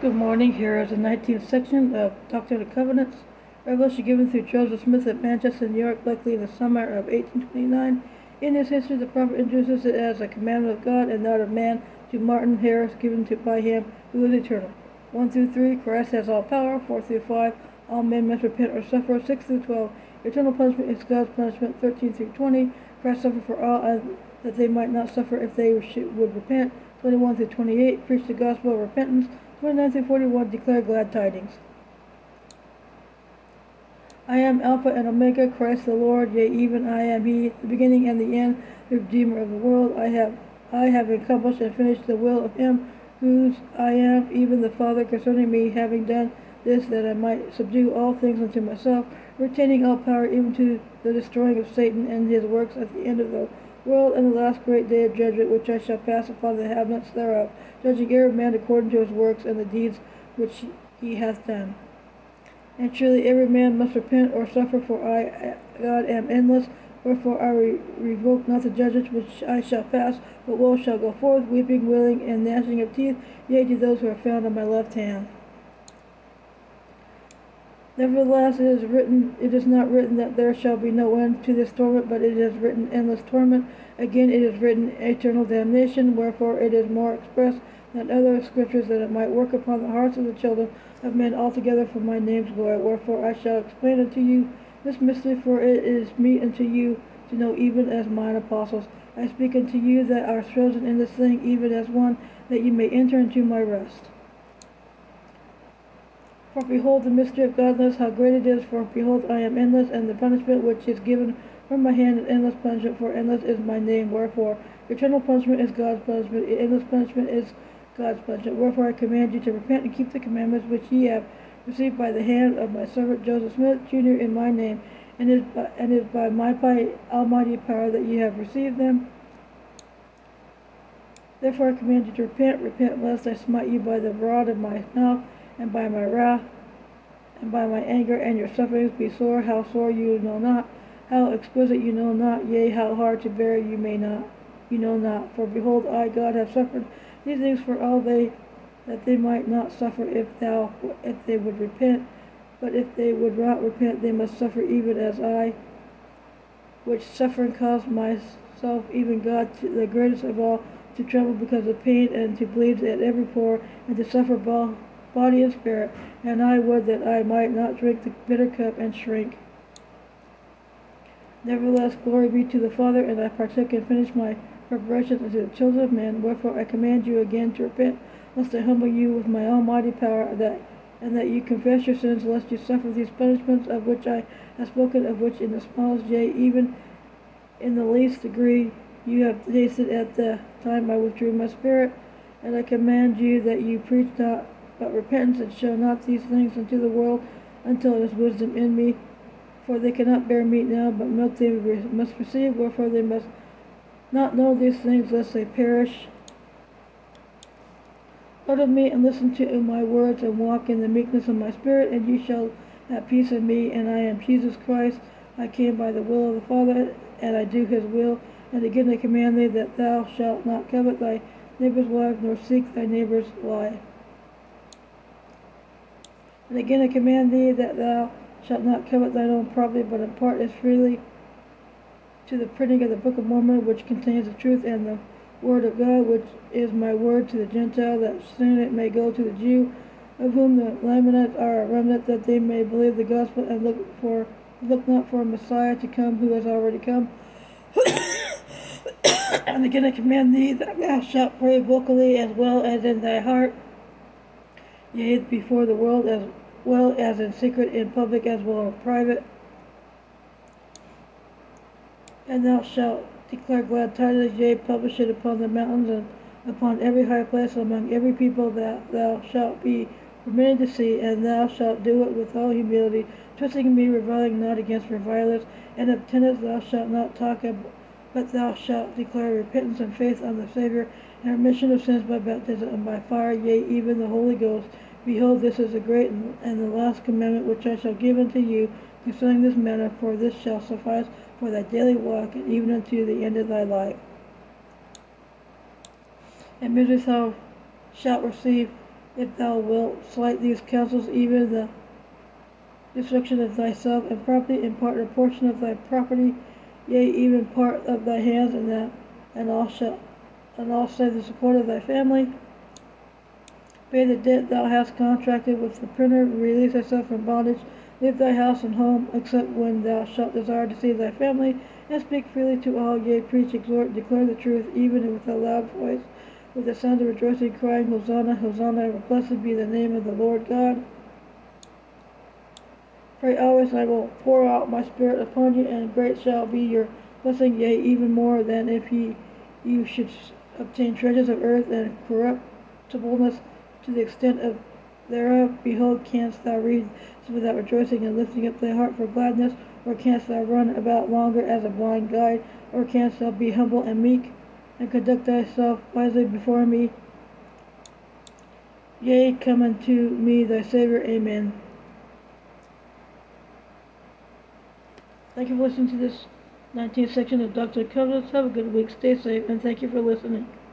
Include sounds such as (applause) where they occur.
Good morning. Here is the 19th section of Doctrine and Covenants. Revelation given through Joseph Smith at Manchester, New York, likely in the summer of 1829. In this history, the prophet introduces it as a commandment of God and not of man to Martin Harris, given to by him who is eternal. 1 through 3, Christ has all power. 4 through 5, all men must repent or suffer. 6 through 12, eternal punishment is God's punishment. 13 through 20, Christ suffered for all, that they might not suffer if they would repent. 21 through 28, preach the gospel of repentance. 29 through 41 declare glad tidings. I am Alpha and Omega, Christ the Lord, yea, even I am He, the beginning and the end, the Redeemer of the world. I have I have accomplished and finished the will of Him whose I am, even the Father, concerning me, having done this, that I might subdue all things unto myself, retaining all power, even to the destroying of Satan and his works at the end of the world and the last great day of judgment, which I shall pass upon the inhabitants thereof, judging every man according to his works and the deeds which he hath done. And surely every man must repent or suffer, for I, God, am endless. Wherefore I re- revoke not the judgment which I shall pass, but woe shall go forth, weeping, wailing, and gnashing of teeth, yea, to those who are found on my left hand. Nevertheless, it is written, it is not written that there shall be no end to this torment, but it is written endless torment. Again, it is written eternal damnation. Wherefore, it is more express than other scriptures that it might work upon the hearts of the children of men altogether for my name's glory. Wherefore, I shall explain unto you this mystery, for it is meet unto you to know, even as mine apostles. I speak unto you that are chosen in this thing, even as one, that you may enter into my rest. For behold the mystery of godliness, how great it is, for behold I am endless, and the punishment which is given from my hand is endless punishment, for endless is my name. Wherefore eternal punishment is God's punishment, endless punishment is God's punishment. Wherefore I command you to repent and keep the commandments which ye have received by the hand of my servant Joseph Smith, Jr., in my name, and it is by, and it is by my almighty power that ye have received them. Therefore I command you to repent, repent, lest I smite you by the rod of my mouth and by my wrath, and by my anger and your sufferings be sore, how sore you know not, how exquisite you know not, yea, how hard to bear you may not, you know not. For behold, I, God, have suffered these things for all they, that they might not suffer if thou, if they would repent. But if they would not repent, they must suffer even as I, which suffering caused myself, even God, to, the greatest of all, to tremble because of pain, and to bleed at every pore, and to suffer both body and spirit, and I would that I might not drink the bitter cup and shrink. Nevertheless, glory be to the Father, and I partook and finished my preparations unto the children of men. Wherefore I command you again to repent, lest I humble you with my almighty power, that and that you confess your sins, lest you suffer these punishments of which I have spoken, of which in the smallest, yea, even in the least degree, you have tasted at the time I withdrew my spirit. And I command you that you preach not but repentance, and show not these things unto the world until it is wisdom in me. For they cannot bear meat now, but milk they must receive, wherefore they must not know these things, lest they perish. Out of me and listen to my words, and walk in the meekness of my spirit, and ye shall have peace in me, and I am Jesus Christ. I came by the will of the Father, and I do his will. And again I command thee that thou shalt not covet thy neighbor's wife, nor seek thy neighbor's wife. And again I command thee that thou shalt not covet thine own property, but impart as freely to the printing of the Book of Mormon, which contains the truth and the word of God, which is my word to the Gentile, that soon it may go to the Jew, of whom the Lamanites are a remnant, that they may believe the gospel and look for look not for a Messiah to come who has already come. (coughs) and again I command thee that thou shalt pray vocally as well as in thy heart, yea, before the world as well as in secret, in public as well as private. And thou shalt declare glad tidings, yea, publish it upon the mountains and upon every high place among every people that thou shalt be permitted to see, and thou shalt do it with all humility, trusting me, reviling not against revilers, and of tenants thou shalt not talk, but thou shalt declare repentance and faith on the Savior, and remission of sins by baptism and by fire, yea, even the Holy Ghost, Behold, this is the great and the last commandment which I shall give unto you concerning this matter, for this shall suffice for thy daily walk, and even unto the end of thy life. And misery thou shalt receive if thou wilt slight these counsels, even the destruction of thyself and property, and part or portion of thy property, yea, even part of thy hands, and that, and all shall, and all save the support of thy family. Pay the debt thou hast contracted with the printer, release thyself from bondage, leave thy house and home, except when thou shalt desire to see thy family, and speak freely to all, yea, preach, exhort, declare the truth, even with a loud voice, with the sound of rejoicing, crying, Hosanna, Hosanna, blessed be the name of the Lord God. Pray always, and I will pour out my spirit upon you, and great shall be your blessing, yea, even more than if ye you should obtain treasures of earth and corruptibleness to the extent of thereof. Behold, canst thou read without rejoicing and lifting up thy heart for gladness, or canst thou run about longer as a blind guide, or canst thou be humble and meek, and conduct thyself wisely before me? Yea, come unto me, thy Savior. Amen. Thank you for listening to this 19th section of Dr. Covenants. Have a good week. Stay safe, and thank you for listening.